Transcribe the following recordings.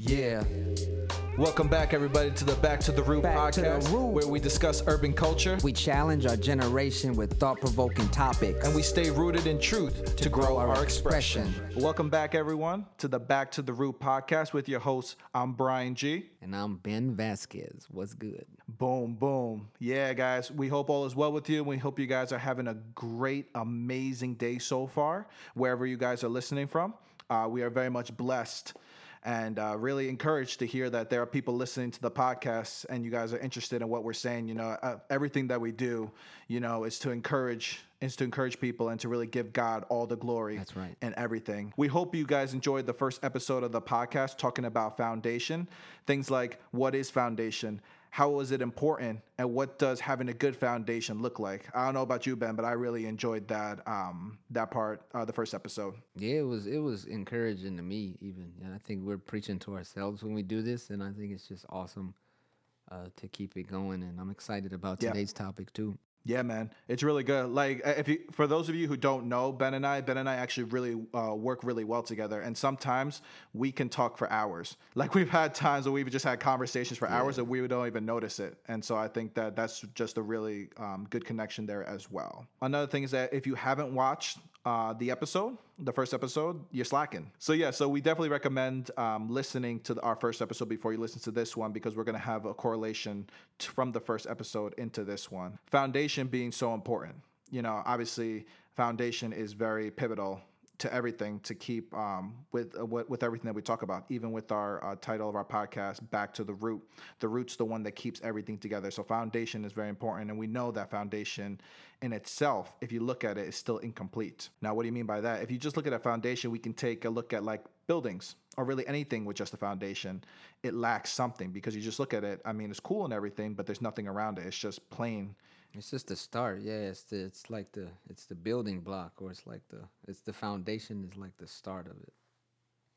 Yeah. Welcome back, everybody, to the Back to the Root Back to podcast, Root. where we discuss urban culture We challenge our generation with thought provoking topics. and we stay rooted in truth to, grow, our, expression. Welcome back, everyone, to the Back to the Root podcast with your hosts. I'm Brian G. And I'm Ben Vasquez. What's good? Boom, boom. Yeah, guys, we hope all is well with you. We hope you guys are having a great, amazing day so far, wherever you guys are listening from. Uh, we are very much blessed and uh, really encouraged to hear that there are people listening to the podcast and you guys are interested in what we're saying. You know, uh, everything that we do, you know, is to encourage is to encourage people and to really give God all the glory That's right. and everything. We hope you guys enjoyed the first episode of the podcast talking about foundation, things like what is foundation, how is it important, and what does having a good foundation look like. I don't know about you, Ben, but I really enjoyed that um, that part, uh, the first episode. Yeah, it was it was encouraging to me even. And I think we're preaching to ourselves when we do this, and I think it's just awesome uh, to keep it going. And I'm excited about Yeah. today's topic too. Yeah, man, it's really good. Like, uh, if you, for those of you who don't know Ben and I, Ben and I actually really uh, work really well together, and sometimes we can talk for hours. Like, we've had times where we've just had conversations for hours and we don't even notice it. And so I think that that's just a really um, good connection there as well. Another thing is that if you haven't watched uh, the episode, the first episode, you're slacking. So yeah, so we definitely recommend um, listening to the, our first episode before you listen to this one because we're gonna have a correlation t- from the first episode into this one. Foundation being so important. You know, obviously, foundation is very pivotal to everything to keep um, with, uh, with with everything that we talk about. Even with our uh, title of our podcast, "Back to the Root," the root's the one that keeps everything together. So foundation is very important, and we know that foundation in itself, if you look at it, is still incomplete. Now, what do you mean by that? If you just look at a foundation, we can take a look at like buildings or really anything with just a foundation. It lacks something because you just look at it. I mean, it's cool and everything, but there's nothing around it. It's just plain. It's just the start. Yeah, it's the it's like the it's the building block, or it's like the it's the foundation is like the start of it,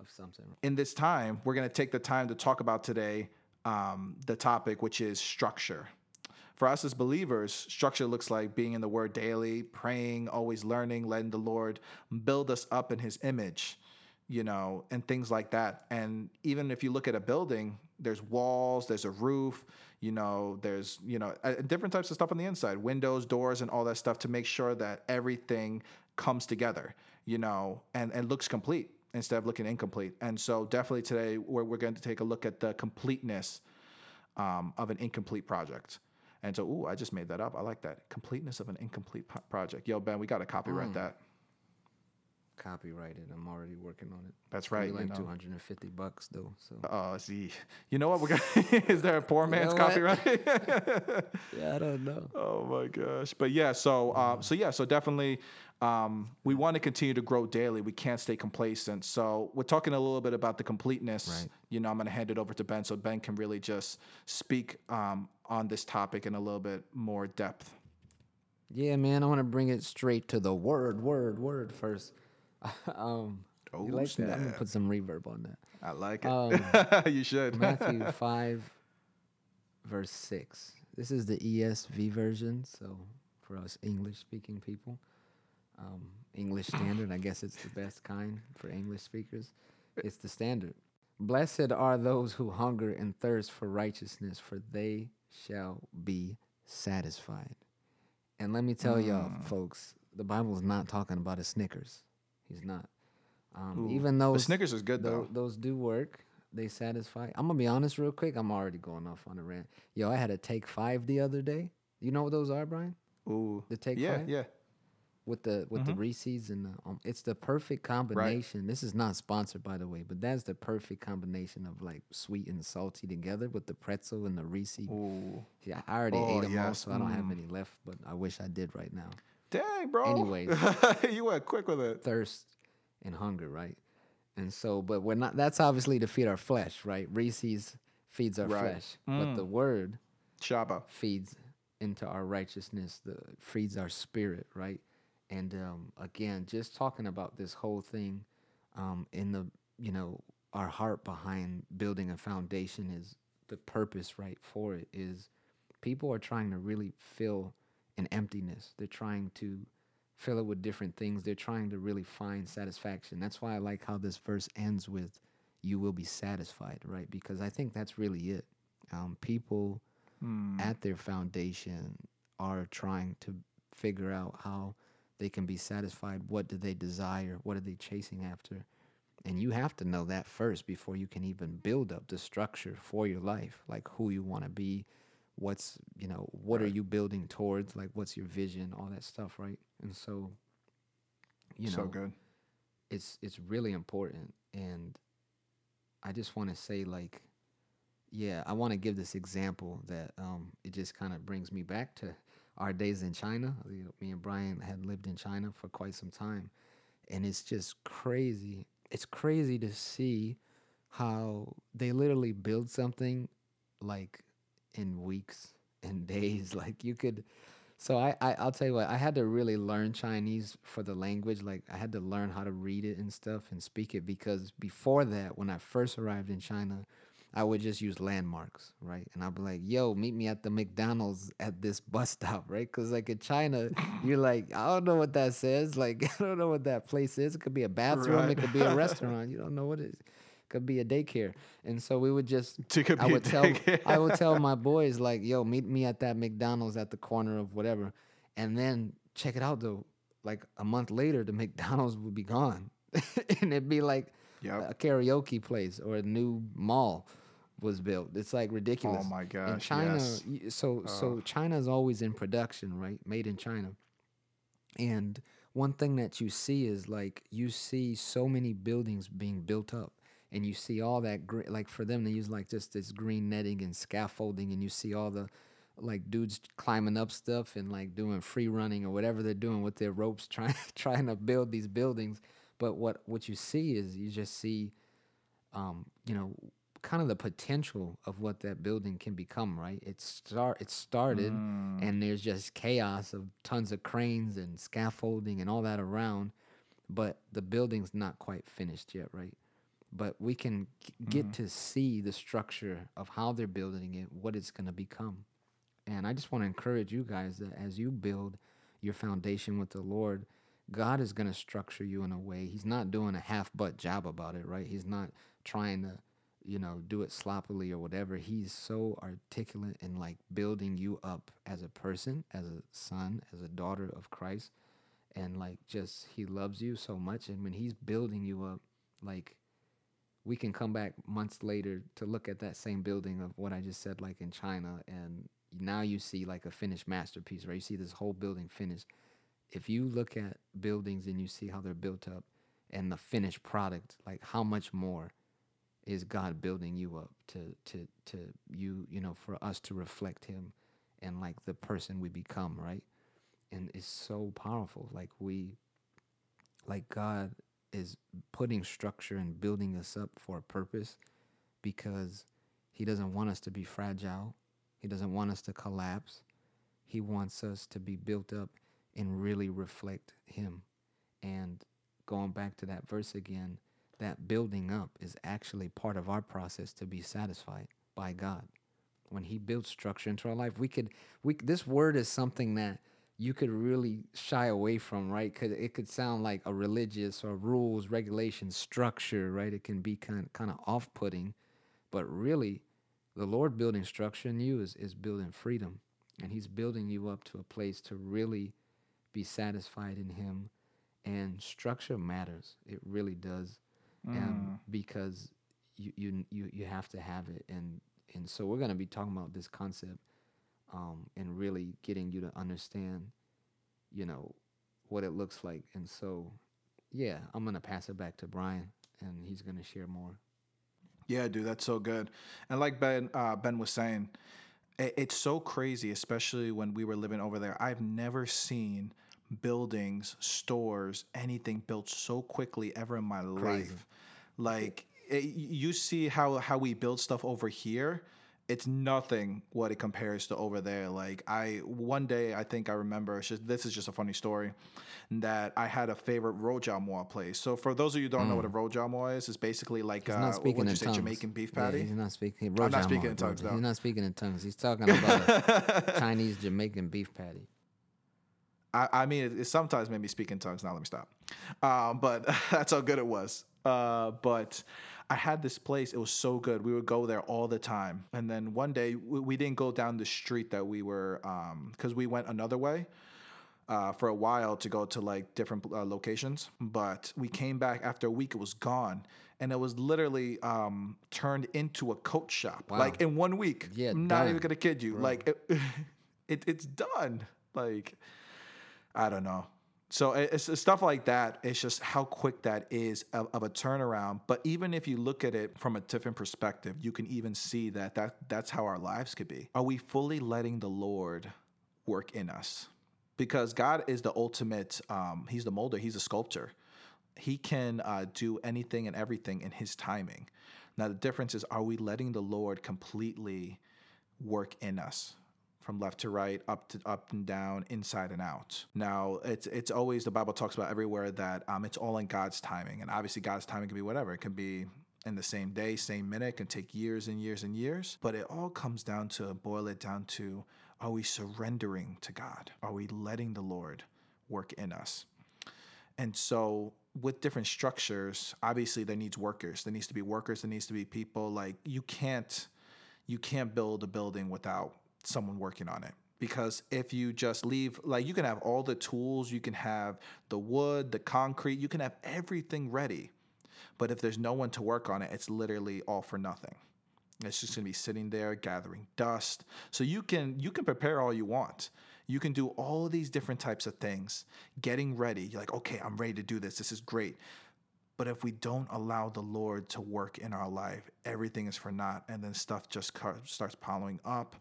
of something. in this time, we're to take the time to talk about today um, the topic, which is structure. For us as believers, structure looks like being in the Word daily, praying, always learning, letting the Lord build us up in His image, you know, and things like that. And even if you look at a building, there's walls, there's a roof, you know, there's, you know, different types of stuff on the inside, windows, doors, and all that stuff to make sure that everything comes together, you know, and, and looks complete instead of looking incomplete. And so definitely today we're, we're going to take a look at the completeness um, of an incomplete project. And so, ooh, I just made that up. I like that. Completeness of an incomplete po- project. Yo, Ben, we got to copyright that. Copyrighted. I'm already working on it. That's right, be you know. 250 bucks though. So Oh, see. You know what? We're gonna. is there a poor man's know copyright? yeah, I don't know. oh my gosh. But yeah, so um, so yeah, so definitely um, we want to continue to grow daily. We can't stay complacent. So we're talking a little bit about the completeness. Right. You know, I'm gonna hand it over to Ben so Ben can really just speak um, on this topic in a little bit more depth. Yeah, man, I want to bring it straight to the word, word, word first. um, Oh, you like that? I'm gonna put some reverb on that. I like it. Um, you should. Matthew 5, verse 6. This is the ESV version, so for us English speaking people, um, English standard, I guess it's the best kind for English speakers. It's the standard. Blessed are those who hunger and thirst for righteousness, for they shall be satisfied. And let me tell y'all, Mm. folks, the Bible is not talking about a Snickers. He's not. Um, even though the Snickers is good though. those do work. They satisfy. I'm gonna be honest real quick. I'm already going off on a rant. Yo, I had a take five the other day. You know what those are, Brian? Ooh. The take yeah, five yeah. yeah. with the with the Reese's and the, um, it's the perfect combination. This is not sponsored by the way, but that's the perfect combination of like sweet and salty together with the pretzel and the Reese. Ooh. Yeah, I already Oh, ate them all, yes. so I don't have Mm. any left. But I wish I did right now. Dang, bro. Anyways. you went quick with it. thirst and hunger, right? And so, but we're not. That's obviously to feed our flesh, right? Reese's feeds our Right. flesh, but the word Shaba. feeds into our righteousness. The feeds our spirit, right? And um, again, just talking about this whole thing, um, in the you know our heart behind building a foundation is the purpose, right? For it is people are trying to really fill an emptiness. They're trying to fill it with different things. They're trying to really find satisfaction. That's why I like how this verse ends with, you will be satisfied, right? Because I think that's really it. Um, people Hmm. at their foundation are trying to figure out how they can be satisfied. What do they desire? What are they chasing after? And you have to know that first before you can even build up the structure for your life, like who you want to be, what's, you know, what are you building towards, like what's your vision, all that stuff, right? And so, you know, so good. it's it's really important. And i just want to say like yeah i want to give this example that um it just kind of brings me back to our days in china. You know, me and brian had lived in china for quite some time. And it's just crazy. It's crazy to see how they literally build something like in weeks and days like you could so I, I I'll tell you what I had to really learn Chinese for the language like I had to learn how to read it and stuff and speak it because before that when I first arrived in China I would just use landmarks right? And I'd be like yo meet me at the McDonald's at this bus stop right? Because like in China you're like I don't know what that says like I don't know what that place is. It could be a bathroom. Right. it could be a restaurant. You don't know what it is could be a daycare and so we would just I would tell daycare. I would tell my boys like, "Yo, meet me at that McDonald's at the corner of whatever," and then check it out though. Like a month later, the McDonald's would be gone, and it'd be like Yep. a karaoke place or a new mall was built. It's like ridiculous. Oh my God. In. China, yes. so so China's always in production, right? Made in China. And one thing that you see is like you see so many buildings being built up, and you see all that gre- like for them to use like just this green netting and scaffolding, and you see all the like dudes climbing up stuff and like doing free running or whatever they're doing with their ropes trying trying to build these buildings. But what what you see is you just see um, you know, kind of the potential of what that building can become, right? It start it started and there's just chaos of tons of cranes and scaffolding and all that around, but the building's not quite finished yet, right? But we can get mm-hmm. to see the structure of how they're building it, what it's going to become. And I just want to encourage you guys that as you build your foundation with the Lord, God is going to structure you in a way. He's not doing a half butt job about it, right? He's not trying to, you know, do it sloppily or whatever. He's so articulate in like building you up as a person, as a son, as a daughter of Christ. And like just, he loves you so much. And when he's building you up, like, we can come back months later to look at that same building of what I just said, like in China, and now you see like a finished masterpiece, right? You see this whole building finished. If you look at buildings and you see how they're built up and the finished product, like how much more is God building you up to to to you, you know, for us to reflect him and like the person we become, right? And it's so powerful. Like we like God is putting structure and building us up for a purpose because he doesn't want us to be fragile. He doesn't want us to collapse. He wants us to be built up and really reflect him. And going back to that verse again, that building up is actually part of our process to be satisfied by God. When he builds structure into our life, we could we this word is something that you could really shy away from, right? Cuz it could sound like a religious or rules, regulations, structure, right? It can be kind kind of off-putting, but really the Lord building structure in you is is building freedom, and he's building you up to a place to really be satisfied in him and structure matters. It really does. Um, because you, you you you have to have it and and so we're going to be talking about this concept um, and really getting you to understand you know what it looks like and so yeah i'm to pass it back to brian and he's to share more Yeah, dude, that's so good. And like Ben uh, Ben was saying, it, it's so crazy, especially when we were living over there. I've never seen buildings, stores, anything built so quickly ever in my Crazy. life. Like it, you see how how we build stuff over here. It's nothing what it compares to over there. Like I one day I think I remember just this is just a funny story that I had a favorite roujiamo place. So for those of you who don't know what a roujiamo is, it's basically like he's uh, what speaking would you in say tongues Jamaican beef Yeah, patty. he's not speaking I'm not speaking in tongues, though. he's not speaking in tongues he's talking about a chinese jamaican beef patty I, I mean, it, it sometimes made me speak in tongues. Now let me stop. Um, but that's how good it was. Uh, but I had this place. It was so good. We would go there all the time. And then one day we, we didn't go down the street that we were because we went another way. Uh, for a while to go to like different uh, locations, but we came back after a week. It was gone, and it was literally um, turned into a coat shop. Wow. Like in one week. Yeah, I'm not even gonna kid you. Like it, it, it's done. Like I don't know. So it's, it's stuff like that. It's just how quick that is of, of a turnaround. But even if you look at it from a different perspective, you can even see that, that that's how our lives could be. Are we fully letting the Lord work in us? Because God is the ultimate. Um, he's the molder. He's a sculptor. He can uh, do anything and everything in His timing. Now the difference is, are we letting the Lord completely work in us? From left to right, up to up and down, inside and out. Now, it's it's always the Bible talks about everywhere that um, it's all in God's timing, and obviously God's timing can be whatever. It can be in the same day, same minute. It can take years and years and years. But it all comes down to boil it down to: Are we surrendering to God? Are we letting the Lord work in us? And so with different structures, obviously there needs workers. There needs to be workers, there needs to be people like you can't you can't build a building without someone working on it. Because if you just leave like you can have all the tools, you can have the wood, the concrete, you can have everything ready. But if there's no one to work on it, it's literally all for nothing. It's just going to be sitting there gathering dust. So you can you can prepare all you want. You can do all these different types of things, getting ready. You're like, okay, I'm ready to do this. This is great. But if we don't allow the Lord to work in our life, everything is for naught, and then stuff just starts piling up.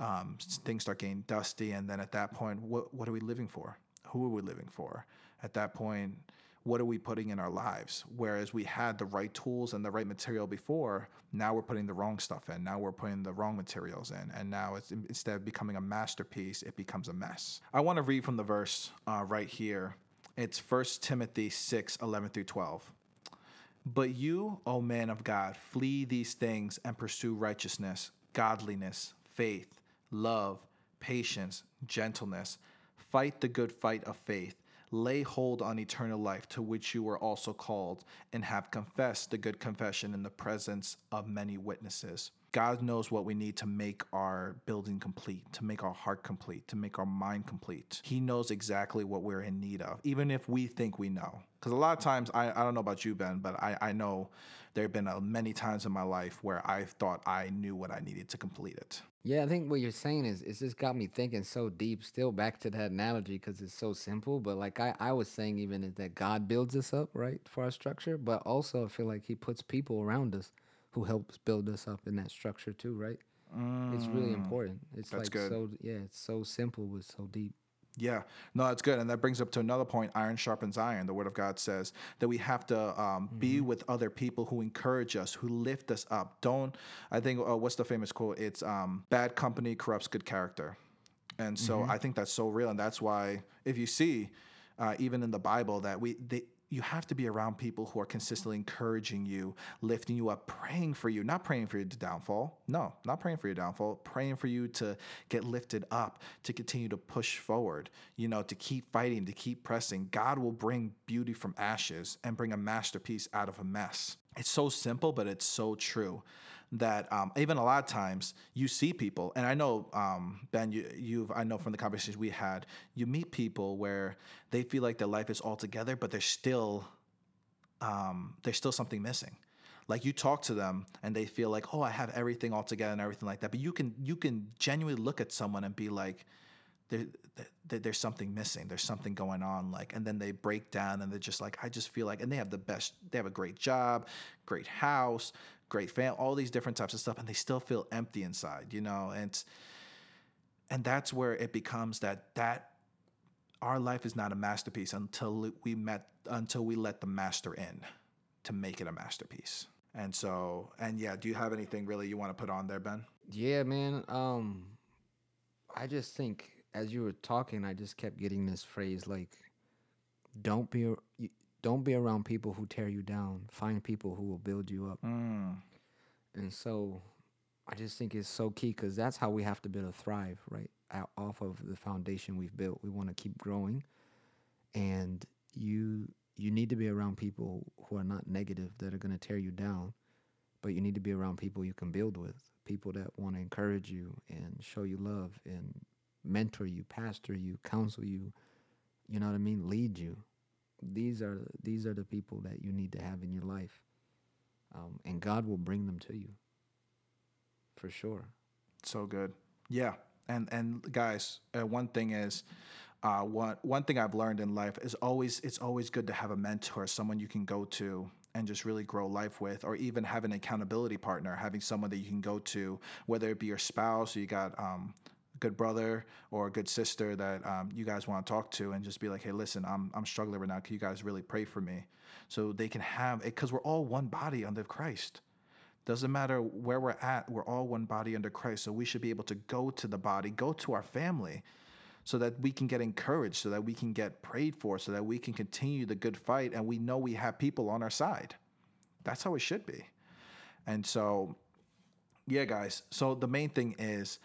Um, things start getting dusty, and then at that point, what what are we living for? Who are we living for? At that point, what are we putting in our lives? Whereas we had the right tools and the right material before, now we're putting the wrong stuff in. Now we're putting the wrong materials in, and now it's instead of becoming a masterpiece, it becomes a mess. I want to read from the verse uh, right here. It's 1 Timothy 6 11 through 12. But you, O man of God, flee these things and pursue righteousness, godliness, faith, love, patience, gentleness. Fight the good fight of faith. Lay hold on eternal life to which you were also called, and have confessed the good confession in the presence of many witnesses. God knows what we need to make our building complete, to make our heart complete, to make our mind complete. He knows exactly what we're in need of, even if we think we know. Because a lot of times, I, I don't know about you, Ben, but I, I know there have been uh, many times in my life where I thought I knew what I needed to complete it. Yeah, I think what you're saying is it's just got me thinking so deep. Still back to that analogy because it's so simple. But like I, I was saying, even is that God builds us up right for our structure, but also I feel like He puts people around us who helps build us up in that structure too, right? It's really important. It's Mm, like good. so yeah, it's so simple but so deep. Yeah, no, that's good. And that brings up to another point iron sharpens iron. The Word of God says that we have to um, be with other people who encourage us, who lift us up. Don't, I think, uh, what's the famous quote? It's um, bad company corrupts good character. And so I think that's so real. And that's why, if you see, uh, even in the Bible, that we, they, you have to be around people who are consistently encouraging you, lifting you up, praying for you, not praying for your downfall. No, not praying for your downfall, praying for you to get lifted up, to continue to push forward, you know, to keep fighting, to keep pressing. God will bring beauty from ashes and bring a masterpiece out of a mess. It's so simple, but it's so true that um, even a lot of times you see people, and I know um, Ben, you, you've I know from the conversations we had, you meet people where they feel like their life is all together, but there's still um, there's still something missing. Like you talk to them and they feel like, oh, I have everything all together and everything like that. But you can you can genuinely look at someone and be like, there, there, there's something missing. There's something going on. Like, and then they break down and they're just like, I just feel like, and they have the best. They have a great job, great house, great fam, all these different types of stuff, and they still feel empty inside. You know, and and that's where it becomes that that our life is not a masterpiece until we met until we let the master in to make it a masterpiece. And so, and yeah, do you have anything really you want to put on there, Ben? Yeah, man. Um, I just think as you were talking, I just kept getting this phrase like, "Don't be, don't be around people who tear you down. Find people who will build you up." Mm, And so, I just think it's so key because that's how we have to build a thrive, right? Out off of the foundation we've built. We want to keep growing, and you you need to be around people who are not negative that are going to tear you down, but you need to be around people you can build with, people that want to encourage you and show you love and mentor you, pastor you, counsel you, you know what I mean, lead you. These are these are the people that you need to have in your life. Um, and God will bring them to you. For sure. So good. Yeah. And and guys, uh, one thing is uh, one one thing I've learned in life is always it's always good to have a mentor, someone you can go to and just really grow life with, or even have an accountability partner, having someone that you can go to, whether it be your spouse or you got um, good brother or a good sister that um, you guys want to talk to, and just be like, hey, listen, I'm I'm struggling right now. Can you guys really pray for me? So they can have it because we're all one body under Christ. Doesn't matter where we're at, we're all one body under Christ. So we should be able to go to the body, go to our family, so that we can get encouraged, so that we can get prayed for, so that we can continue the good fight and we know we have people on our side. That's how it should be. And so, yeah, guys. So the main thing is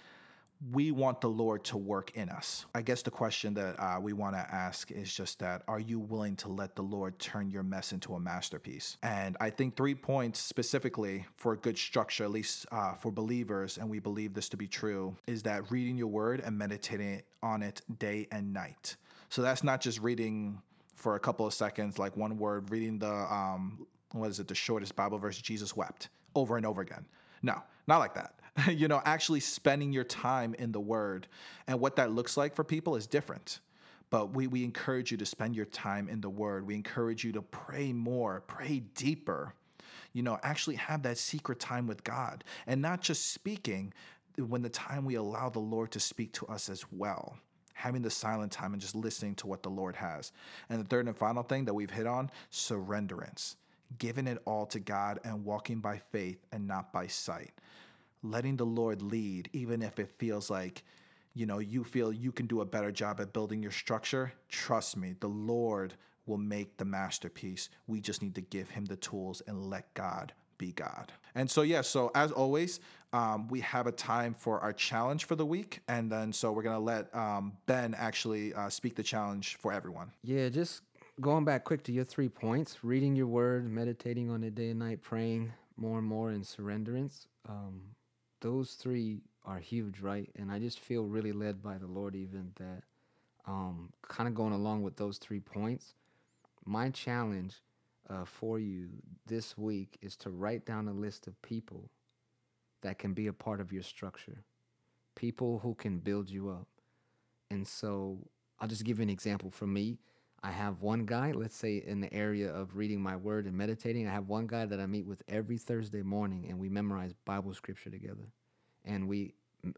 we want the Lord to work in us. I guess the question that uh, we want to ask is just that are you willing to let the Lord turn your mess into a masterpiece? And I think three points specifically for a good structure, at least uh, for believers, and we believe this to be true, is that reading your word and meditating on it day and night. So that's not just reading for a couple of seconds, like one word, reading the, um, what is it, the shortest Bible verse, Jesus wept, over and over again. No, not like that. you know, actually spending your time in the word. And what that looks like for people is different. But we, we encourage you to spend your time in the word. We encourage you to pray more, pray deeper, you know, actually have that secret time with God and not just speaking when the time we allow the Lord to speak to us as well having the silent time and just listening to what the Lord has. And the third and final thing that we've hit on surrenderance, giving it all to God and walking by faith and not by sight letting the Lord lead, even if it feels like, you know, you feel you can do a better job at building your structure, trust me, the Lord will make the masterpiece. We just need to give him the tools and let God be God. And so, yeah, so as always, um, we have a time for our challenge for the week. And then, so we're going to let um, Ben actually uh, speak the challenge for everyone. Yeah, just going back quick to your three points reading your word, meditating on it day and night, praying more and more, and surrenderance. Um, those three are huge, right? And I just feel really led by the Lord, even that um, kind of going along with those three points. My challenge uh, for you this week is to write down a list of people that can be a part of your structure, people who can build you up. And so I'll just give you an example. For me, I have one guy, let's say in the area of reading my word and meditating, I have one guy that I meet with every Thursday morning and we memorize Bible scripture together. And we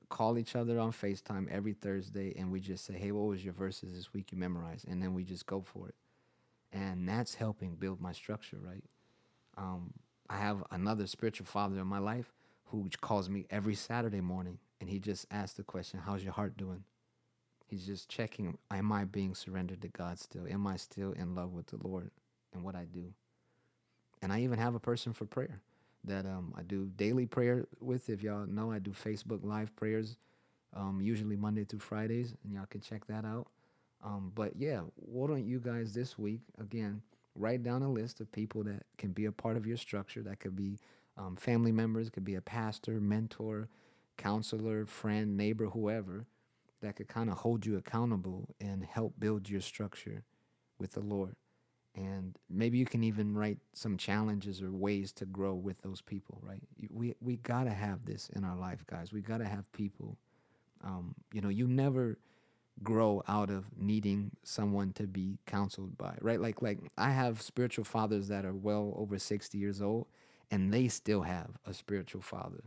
call each other on FaceTime every Thursday and we just say, hey, what was your verses this week you memorized? And then we just go for it. And that's helping build my structure, right? Um, I have another spiritual father in my life who calls me every Saturday morning and he just asks the question, how's your heart doing? He's just checking, am I being surrendered to God still? Am I still in love with the Lord and what I do? And I even have a person for prayer that um, I do daily prayer with. If y'all know, I do Facebook Live prayers, um, usually Monday through Fridays, and y'all can check that out. Um, but yeah, why don't you guys this week, again, write down a list of people that can be a part of your structure. That could be um, family members, could be a pastor, mentor, counselor, friend, neighbor, whoever that could kind of hold you accountable and help build your structure with the Lord. And maybe you can even write some challenges or ways to grow with those people, right? We, we got to have this in our life, guys. We got to have people. Um, you know, you never grow out of needing someone to be counseled by, right? Like, like I have spiritual fathers that are well over 60 years old, and they still have a spiritual father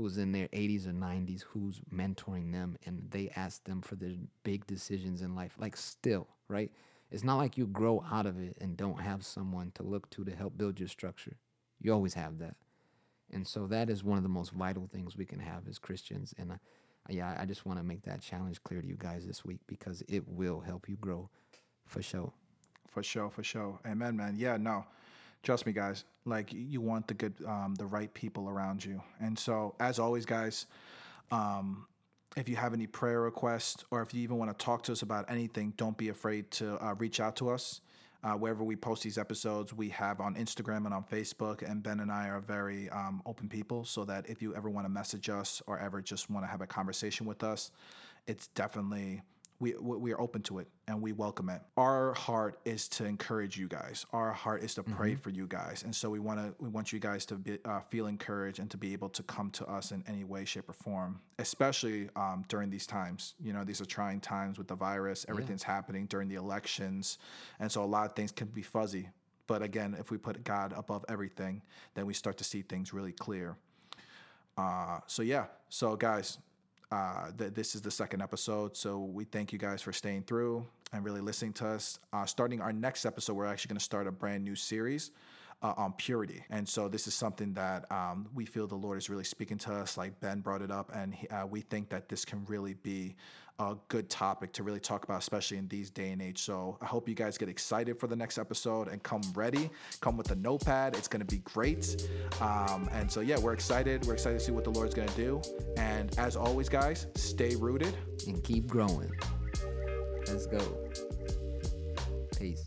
who's in their 80s or 90s who's mentoring them and they ask them for their big decisions in life. Like still right? It's not like you grow out of it and don't have someone to look to to help build your structure. You always have that. And so that is one of the most vital things we can have as christians. And uh, yeah i just want to make that challenge clear to you guys this week because it will help you grow for sure. For sure for sure. Amen man. Yeah no trust me guys like you want the good um, the right people around you and so as always guys um, if you have any prayer requests or if you even want to talk to us about anything don't be afraid to uh, reach out to us uh, wherever we post these episodes, we have on Instagram and on Facebook. And Ben and I are very um, open people, so that if you ever want to message us or ever just want to have a conversation with us, it's definitely we we are open to it and we welcome it. Our heart is to encourage you guys. Our heart is to pray for you guys, and so we want to we want you guys to be, uh, feel encouraged and to be able to come to us in any way, shape, or form, especially um, during these times. You know, these are trying times with the virus. Everything's happening during the elections, and so a lot of things can be fuzzy. But again, if we put God above everything, then we start to see things really clear. Uh, so yeah, so guys, uh, th- this is the second episode. So we thank you guys for staying through and really listening to us. Uh, starting our next episode, we're actually going to start a brand new series. Uh, on purity. And so this is something that um, we feel the Lord is really speaking to us, like Ben brought it up. And he, uh, we think that this can really be a good topic to really talk about, especially in these day and age. So I hope you guys get excited for the next episode and come ready. Come with a notepad. It's going to be great. Um, and so, yeah, we're excited. We're excited to see what the Lord's going to do. And as always, guys, stay rooted and keep growing. Let's go. Peace.